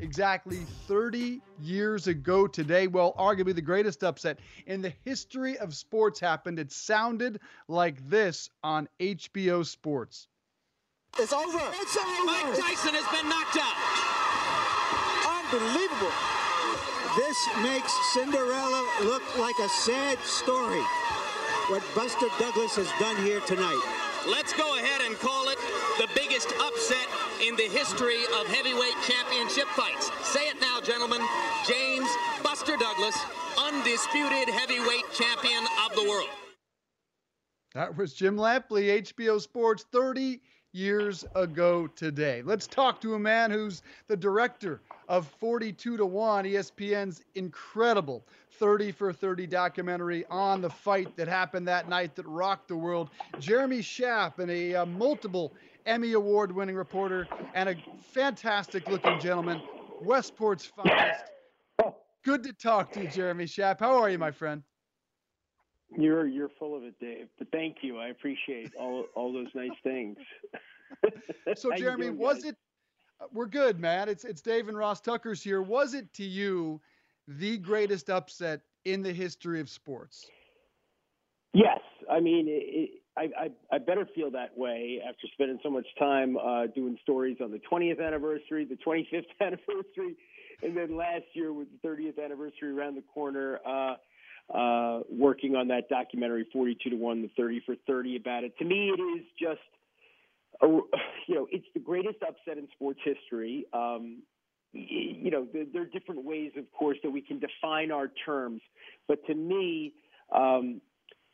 exactly 30 years ago today? Well, arguably the greatest upset in the history of sports happened. It sounded like this on HBO Sports. It's over. It's over. Mike Tyson has been knocked out. Unbelievable. This makes Cinderella look like a sad story. What Buster Douglas has done here tonight. Let's go ahead and call it biggest upset in the history of heavyweight championship fights. Say it now, gentlemen. James Buster Douglas, undisputed heavyweight champion of the world. That was Jim Lampley, HBO Sports, 30 years ago today. Let's talk to a man who's the director of 42 to 1, ESPN's incredible 30 for 30 documentary on the fight that happened that night that rocked the world. Jeremy Schaap, and a uh, multiple Emmy Award winning reporter and a fantastic looking gentleman, Westport's finest. Good to talk to you, Jeremy Schaap. How are you, my friend? You're you're full of it, Dave. But thank you. I appreciate all all those nice things. so, Jeremy, doing, was it? Uh, we're good, man. It's it's Dave and Ross Tucker's here. Was it to you the greatest upset in the history of sports? Yes. I mean, it, I, I, I better feel that way after spending so much time uh, doing stories on the 20th anniversary, the 25th anniversary, and then last year with the 30th anniversary around the corner. Uh, uh, working on that documentary 42 to 1 the 30 for 30 about it to me it is just a, you know it's the greatest upset in sports history um, you know there, there, are different ways of course that we can define our terms but to me um,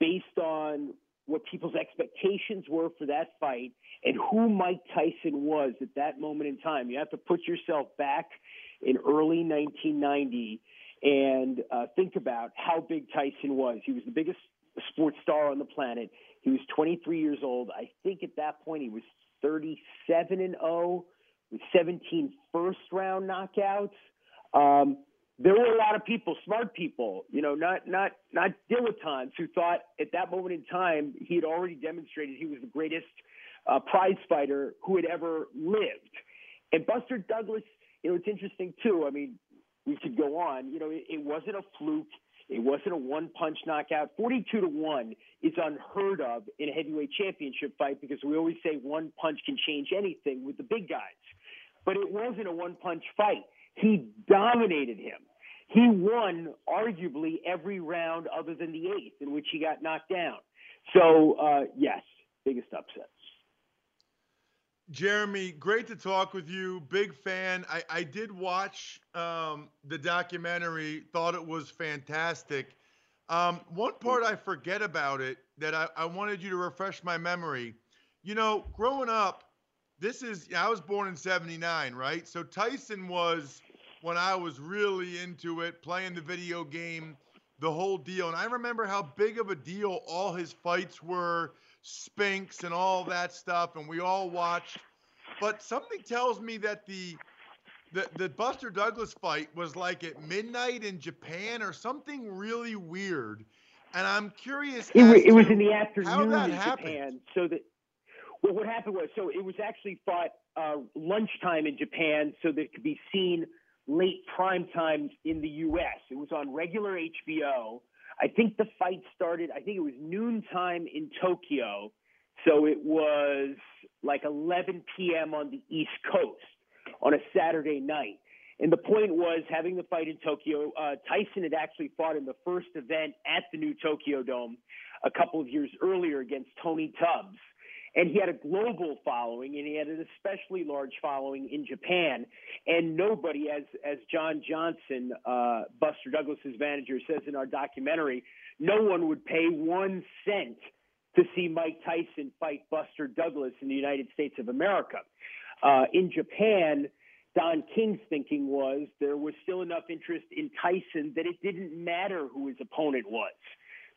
based on what people's expectations were for that fight and who Mike Tyson was at that moment in time you have to put yourself back in early 1990 and uh, think about how big Tyson was. He was the biggest sports star on the planet. He was 23 years old. I think at that point he was 37 and 0 with 17 first round knockouts. Um, there were a lot of people, smart people, you know, not not not dilettantes, who thought at that moment in time he had already demonstrated he was the greatest uh, prize fighter who had ever lived. And Buster Douglas, you know, it's interesting too. I mean, we could go on. You know, it, it wasn't a fluke. It wasn't a one punch knockout. 42 to 1 is unheard of in a heavyweight championship fight because we always say one punch can change anything with the big guys. But it wasn't a one punch fight. He dominated him. He won arguably every round other than the eighth in which he got knocked down. So, uh, yes, biggest upset. Jeremy, great to talk with you. Big fan. I, I did watch um, the documentary, thought it was fantastic. Um, one part I forget about it that I, I wanted you to refresh my memory. You know, growing up, this is, I was born in 79, right? So Tyson was when I was really into it, playing the video game, the whole deal. And I remember how big of a deal all his fights were Spinks and all that stuff, and we all watched. But something tells me that the the, the Buster Douglas fight was like at midnight in Japan or something really weird. And I'm curious. It, it was in the afternoon how that in happened. Japan. So that well, what happened was so it was actually fought uh, lunchtime in Japan, so that it could be seen late prime time in the U.S. It was on regular HBO. I think the fight started, I think it was noontime in Tokyo. So it was like 11 p.m. on the East Coast on a Saturday night. And the point was having the fight in Tokyo. Uh, Tyson had actually fought in the first event at the new Tokyo Dome a couple of years earlier against Tony Tubbs and he had a global following and he had an especially large following in Japan. And nobody, as as John Johnson, uh, Buster Douglas's manager, says in our documentary, no one would pay one cent to see Mike Tyson fight Buster Douglas in the United States of America. Uh, in Japan, Don King's thinking was there was still enough interest in Tyson that it didn't matter who his opponent was.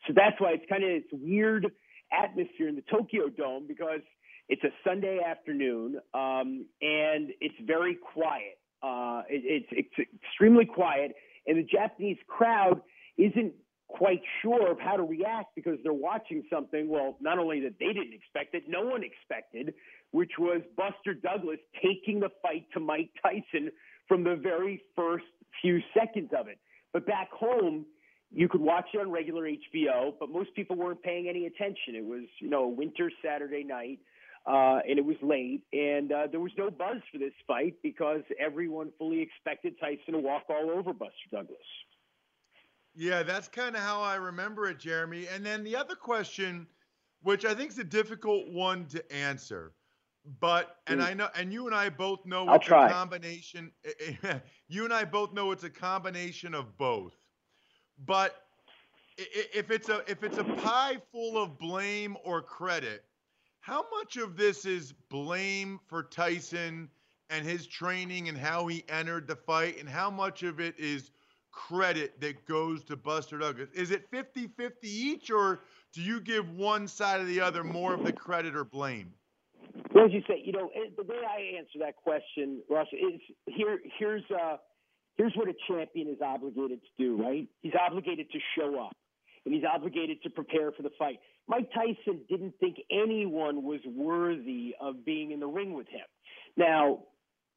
So that's why it's kind of this weird atmosphere in the Tokyo Dome because it's a Sunday afternoon um, and it's very quiet. Uh, it, it's, it's extremely quiet, and the Japanese crowd isn't quite sure of how to react because they're watching something, well, not only that they didn't expect it, no one expected, which was Buster Douglas taking the fight to Mike Tyson from the very first few seconds of it. But back home, you could watch it on regular HBO, but most people weren't paying any attention. It was, you know, a winter Saturday night, uh, and it was late, and uh, there was no buzz for this fight because everyone fully expected Tyson to walk all over Buster Douglas. Yeah, that's kind of how I remember it, Jeremy. And then the other question, which I think is a difficult one to answer, but and I know, and you and I both know I'll it's try. a combination. you and I both know it's a combination of both. But if it's a if it's a pie full of blame or credit, how much of this is blame for Tyson and his training and how he entered the fight, and how much of it is credit that goes to Buster Douglas? Is it 50 50 each, or do you give one side or the other more of the credit or blame? Well, as you say, you know, the way I answer that question, Russ, is here. Here's uh, here's what a champion is obligated to do. Right? He's obligated to show up, and he's obligated to prepare for the fight. Mike Tyson didn't think anyone was worthy of being in the ring with him. Now,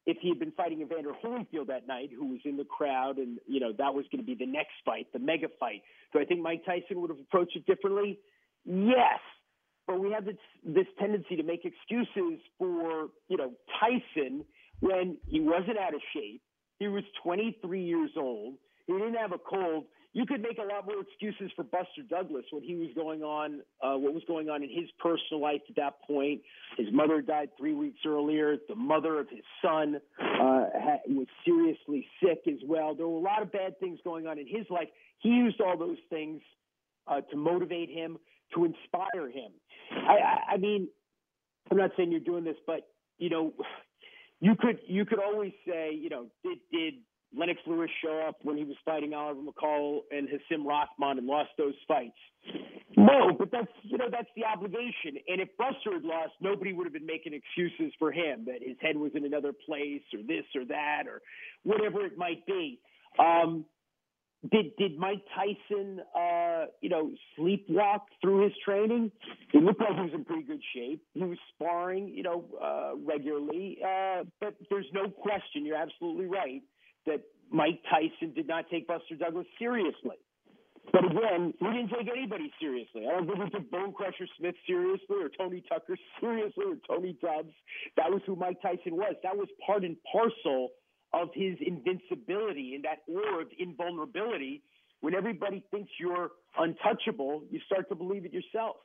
if he had been fighting Evander Holyfield that night, who was in the crowd, and you know that was going to be the next fight, the mega fight, do I think Mike Tyson would have approached it differently? Yes, but we have this this tendency to make excuses for you know Tyson when he wasn't out of shape. He was 23 years old. He didn't have a cold. You could make a lot more excuses for Buster Douglas when he was going on, uh, what was going on in his personal life at that point. His mother died three weeks earlier. The mother of his son uh, had, was seriously sick as well. There were a lot of bad things going on in his life. He used all those things uh, to motivate him, to inspire him. I, I, I mean, I'm not saying you're doing this, but you know, you could you could always say, you know, did did Lennox Lewis show up when he was fighting Oliver McCall and Hasim Rahman and lost those fights? No, but that's you know that's the obligation. And if Buster had lost, nobody would have been making excuses for him that his head was in another place or this or that or whatever it might be. Um, did did Mike Tyson, uh, you know, sleepwalk through his training? He looked like he was in pretty good shape. He was sparring, you know, uh, regularly. Uh, but there's no question. You're absolutely right that Mike Tyson did not take Buster Douglas seriously. But again, he didn't take anybody seriously. I don't think he took Bone Crusher Smith seriously or Tony Tucker seriously or Tony Tubbs. That was who Mike Tyson was. That was part and parcel of his invincibility and that aura of invulnerability. When everybody thinks you're untouchable, you start to believe it yourself.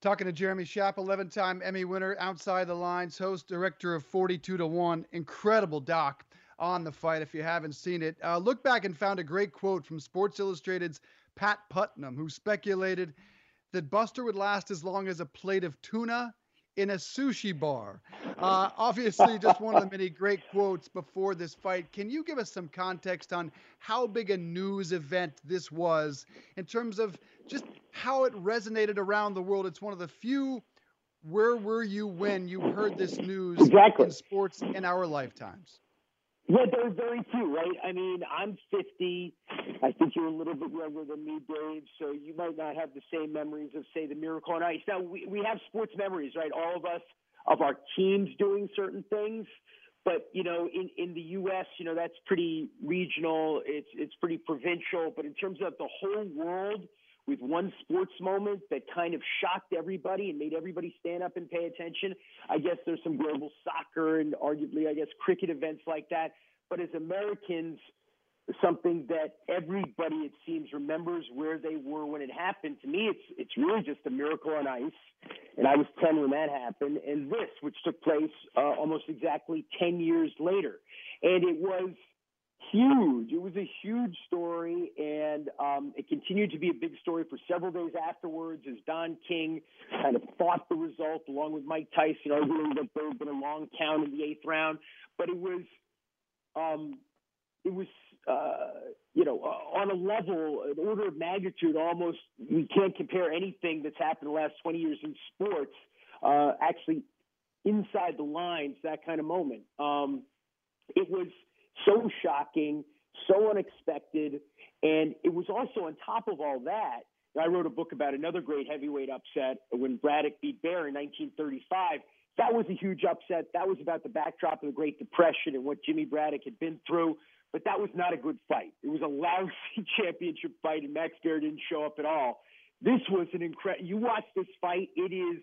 Talking to Jeremy Schaap, 11 time Emmy winner, outside the lines, host, director of 42 to 1. Incredible doc on the fight if you haven't seen it. Uh, look back and found a great quote from Sports Illustrated's Pat Putnam, who speculated that Buster would last as long as a plate of tuna in a sushi bar. Uh, obviously, just one of the many great quotes before this fight. Can you give us some context on how big a news event this was in terms of just how it resonated around the world? It's one of the few. Where were you when you heard this news Exactly. in sports in our lifetimes? Yeah, there are very few, right? I mean, I'm 50. I think you're a little bit younger than me, Dave, so you might not have the same memories of, say, the Miracle on Ice. Now, we, we have sports memories, right? All of us of our teams doing certain things. But, you know, in, in the U.S., you know, that's pretty regional. It's, it's pretty provincial. But in terms of the whole world, with one sports moment that kind of shocked everybody and made everybody stand up and pay attention. I guess there's some global soccer and arguably, I guess, cricket events like that. But as Americans, something that everybody, it seems, remembers where they were when it happened. To me, it's it's really just a miracle on ice. And I was 10 when that happened. And this, which took place uh, almost exactly 10 years later. And it was huge. It was a huge story, and um, it continued to be a big story for several days afterwards as Don King kind of fought the result along with Mike Tyson, arguing that there had been a long count in the eighth round. But it was, um, it was, uh, you know, uh, on a level, an order of magnitude, almost we can't compare anything that's happened the last 20 years in sports. Uh, actually, inside the lines, that kind of moment. Um, it was so shocking, so unexpected. And it was also on top of all that, I wrote a book about another great heavyweight upset when Braddock beat Baer in 1935. That was a huge upset. That was about the backdrop of the Great Depression and what Jimmy Braddock had been through. But that was not a good fight. It was a lousy championship fight, and Max Baer didn't show up at all. This was an incredible. You watch this fight; it is,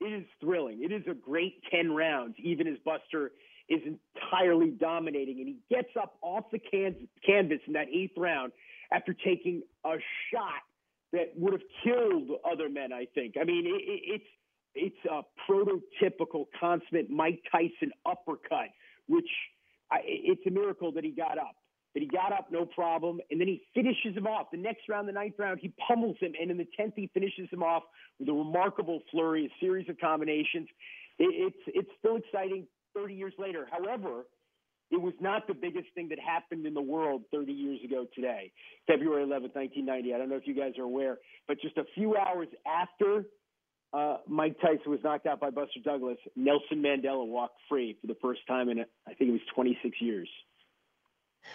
it is thrilling. It is a great ten rounds, even as Buster is entirely dominating, and he gets up off the can- canvas in that eighth round after taking a shot that would have killed other men. I think. I mean, it, it, it's it's a prototypical consummate Mike Tyson uppercut, which I, it's a miracle that he got up. That he got up, no problem, and then he finishes him off. The next round, the ninth round, he pummels him, and in the tenth, he finishes him off with a remarkable flurry, a series of combinations. It, it's it's still exciting 30 years later. However, it was not the biggest thing that happened in the world 30 years ago today, February 11th, 1990. I don't know if you guys are aware, but just a few hours after uh, Mike Tyson was knocked out by Buster Douglas, Nelson Mandela walked free for the first time in, I think it was 26 years.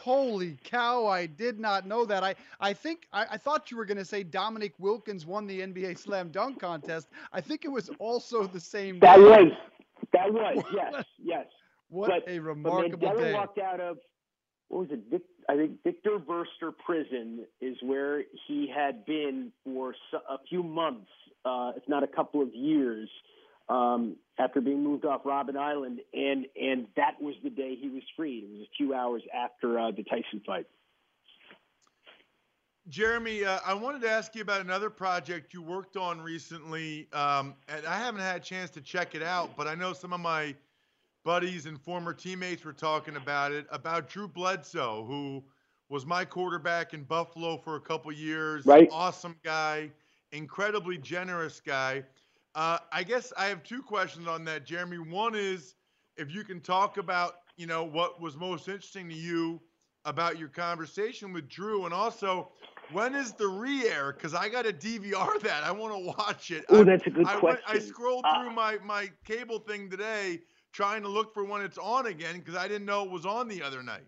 Holy cow! I did not know that. I I think I, I thought you were going to say Dominique Wilkins won the NBA Slam Dunk contest. I think it was also the same. That day. was that was yes yes. What but, a remarkable but Mandela day. walked out of what was it? Vic, I think Victor Verster Prison is where he had been for a few months, uh, if not a couple of years, um, after being moved off Robben Island, and and that was the day he was freed. It was a few hours after uh, the Tyson fight. Jeremy, uh, I wanted to ask you about another project you worked on recently, um, and I haven't had a chance to check it out, but I know some of my buddies and former teammates were talking about it. About Drew Bledsoe, who was my quarterback in Buffalo for a couple years. Right. Awesome guy, incredibly generous guy. Uh, I guess I have two questions on that, Jeremy. One is if you can talk about, you know, what was most interesting to you about your conversation with Drew, and also when is the re-air? Because I got to DVR that. I want to watch it. Oh, that's a good I, question. Went, I scrolled Uh, through my my cable thing today, trying to look for when it's on again because I didn't know it was on the other night.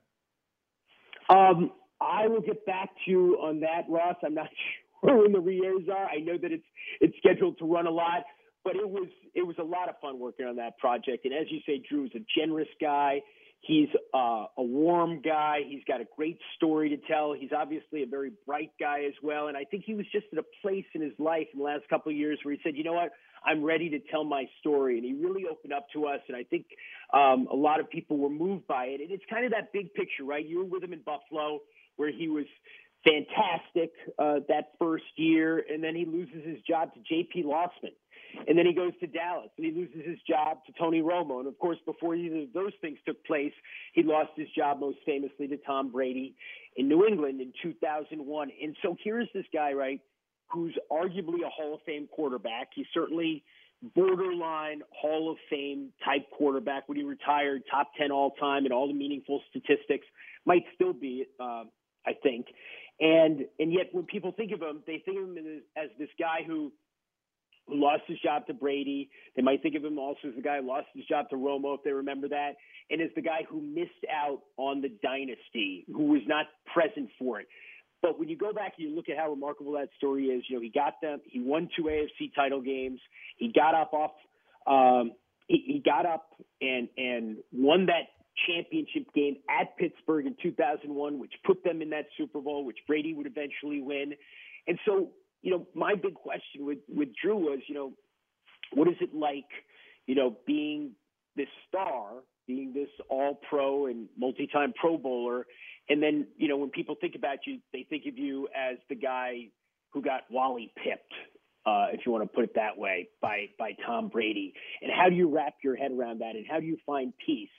Um, I will get back to you on that, Ross. I'm not sure when the re-airs are. I know that it's it's scheduled to run a lot, but it was it was a lot of fun working on that project. And as you say, Drew is a generous guy. He's uh, a warm guy. He's got a great story to tell. He's obviously a very bright guy as well. And I think he was just at a place in his life in the last couple of years where he said, you know what? I'm ready to tell my story. And he really opened up to us. And I think um, a lot of people were moved by it. And it's kind of that big picture, right? You were with him in Buffalo where he was fantastic uh, that first year. And then he loses his job to J.P. Losman. And then he goes to Dallas and he loses his job to Tony Romo. And of course, before either of those things took place, he lost his job most famously to Tom Brady in New England in 2001. And so here's this guy, right, who's arguably a Hall of Fame quarterback. He's certainly borderline Hall of Fame type quarterback when he retired, top 10 all time and all the meaningful statistics. Might still be, uh, I think. And and yet when people think of him, they think of him as, as this guy who who lost his job to Brady. They might think of him also as the guy who lost his job to Romo, if they remember that, and as the guy who missed out on the dynasty, who was not present for it. But when you go back and you look at how remarkable that story is, you know, he got them, he won two AFC title games, he got up off, um, he, he got up and and won that championship game at Pittsburgh in 2001, which put them in that Super Bowl, which Brady would eventually win. And so you know, my big question with, with Drew was, you know, what is it like, you know, being this star, being this all pro and multi time pro bowler. And then, you know, when people think about you, they think of you as the guy who got Wally pipped, uh, if you want to put it that way, by, by Tom Brady. And how do you wrap your head around that? And how do you find peace?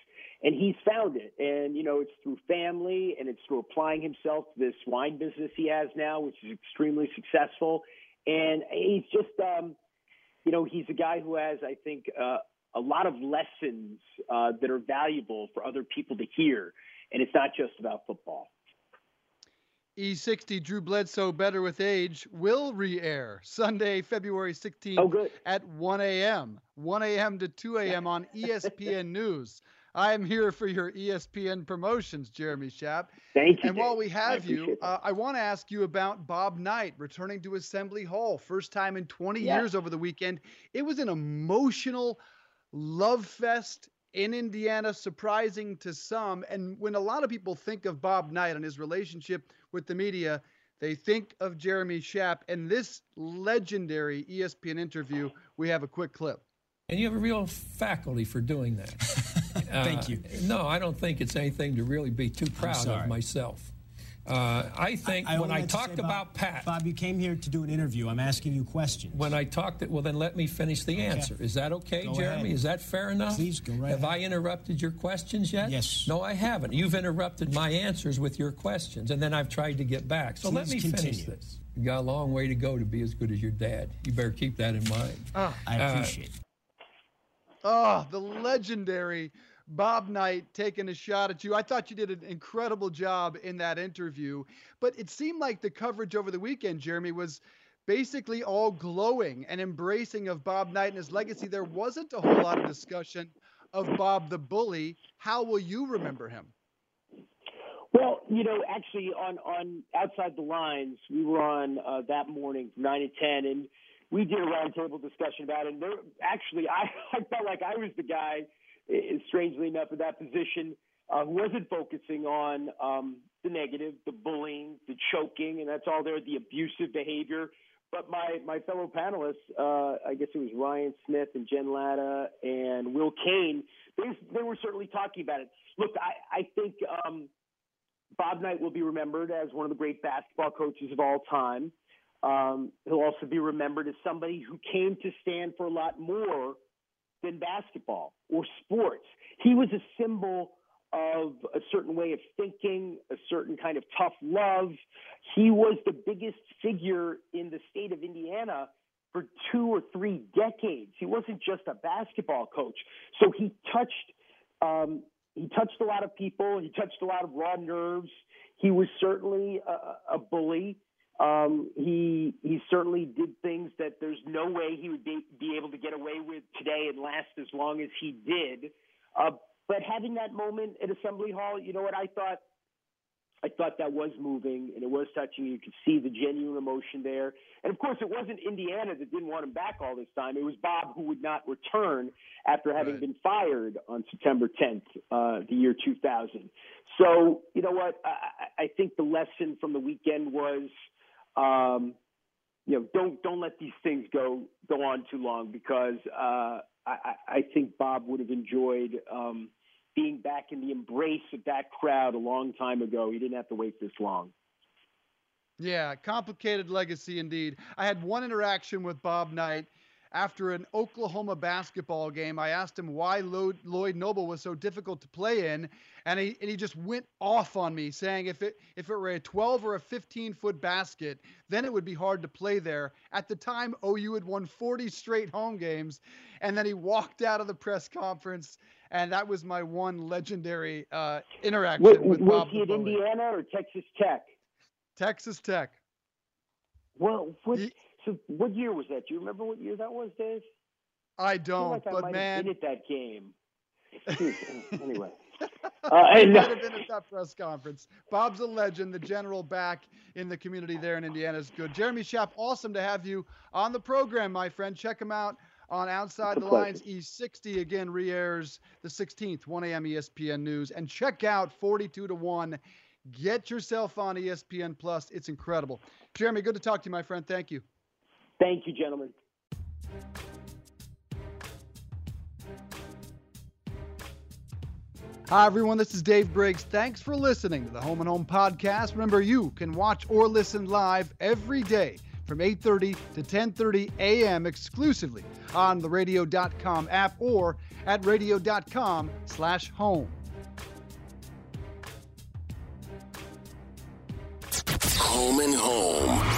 And he's found it. And you know, it's through family, and it's through applying himself to this wine business he has now, which is extremely successful. And he's just, um, you know, he's a guy who has, I think, uh, a lot of lessons uh, that are valuable for other people to hear. And it's not just about football. E60 Drew Bledsoe Better with Age will re air Sunday, February 16th oh, at 1 a.m. 1 a.m. to 2 a.m. on ESPN News. I am here for your ESPN promotions, Jeremy Schaap. Thank you. And while we have you, uh, I want to ask you about Bob Knight returning to Assembly Hall, first time in 20 yeah. years over the weekend. It was an emotional love fest in Indiana, surprising to some. And when a lot of people think of Bob Knight and his relationship with the media, they think of Jeremy Schaap. And this legendary ESPN interview, we have a quick clip. And you have a real faculty for doing that. Thank uh, you. No, I don't think it's anything to really be too proud of myself. Uh, I think I, I when I talked say, about Pat. Bob, you came here to do an interview. I'm asking you questions. When I talked, it, well, then let me finish the okay. answer. Is that okay, go Jeremy? Ahead. Is that fair enough? Please go right Have ahead. I interrupted your questions yet? Yes. No, I haven't. You've interrupted my answers with your questions, and then I've tried to get back. So Please let me continue. finish this. You got a long way to go to be as good as your dad. You better keep that in mind. Oh, I uh, appreciate uh, it. Oh, the legendary Bob Knight taking a shot at you. I thought you did an incredible job in that interview, but it seemed like the coverage over the weekend, Jeremy, was basically all glowing and embracing of Bob Knight and his legacy. There wasn't a whole lot of discussion of Bob the Bully. How will you remember him? Well, you know, actually, on on outside the lines, we were on uh, that morning from nine to ten, and we did a roundtable discussion about it. And there, actually, I, I felt like I was the guy strangely enough, in that position, uh, wasn't focusing on um, the negative, the bullying, the choking, and that's all there, the abusive behavior. But my, my fellow panelists, uh, I guess it was Ryan Smith and Jen Lada and Will Cain, they, they were certainly talking about it. Look, I, I think um, Bob Knight will be remembered as one of the great basketball coaches of all time. Um, he'll also be remembered as somebody who came to stand for a lot more than basketball or sports. He was a symbol of a certain way of thinking, a certain kind of tough love. He was the biggest figure in the state of Indiana for two or three decades. He wasn't just a basketball coach. So he touched um, he touched a lot of people. He touched a lot of raw nerves. He was certainly a, a bully. Um, he he certainly did things that there's no way he would be, be able to get away with today and last as long as he did. Uh, but having that moment at Assembly Hall, you know what I thought? I thought that was moving and it was touching. You could see the genuine emotion there. And of course, it wasn't Indiana that didn't want him back all this time. It was Bob who would not return after having right. been fired on September 10th, uh, the year 2000. So, you know what? I, I think the lesson from the weekend was um, you know, don't don't let these things go go on too long because uh, I, I think Bob would have enjoyed um, being back in the embrace of that crowd a long time ago. He didn't have to wait this long. Yeah, complicated legacy indeed. I had one interaction with Bob Knight after an Oklahoma basketball game. I asked him why Lloyd Noble was so difficult to play in, and he and he just went off on me, saying if it if it were a 12 or a 15 foot basket, then it would be hard to play there. At the time, OU had won 40 straight home games, and then he walked out of the press conference. And that was my one legendary uh, interaction was, with was Bob. Was he at Indiana or Texas Tech? Texas Tech. Well, what, he, what year was that? Do you remember what year that was, Dave? I don't, I like I but man, have been at that game. anyway. Uh, and, might have been at that press conference. Bob's a legend. The general back in the community there in Indiana is good. Jeremy Schaap, awesome to have you on the program, my friend. Check him out on Outside the Lines E60 again re-airs the 16th, 1 a.m. ESPN News, and check out 42 to one. Get yourself on ESPN Plus. It's incredible. Jeremy, good to talk to you, my friend. Thank you. Thank you, gentlemen. Hi, everyone. This is Dave Briggs. Thanks for listening to the Home and Home podcast. Remember, you can watch or listen live every day from 8.30 to 10.30 a.m. exclusively on the radio.com app or at radio.com slash home. Home and Home.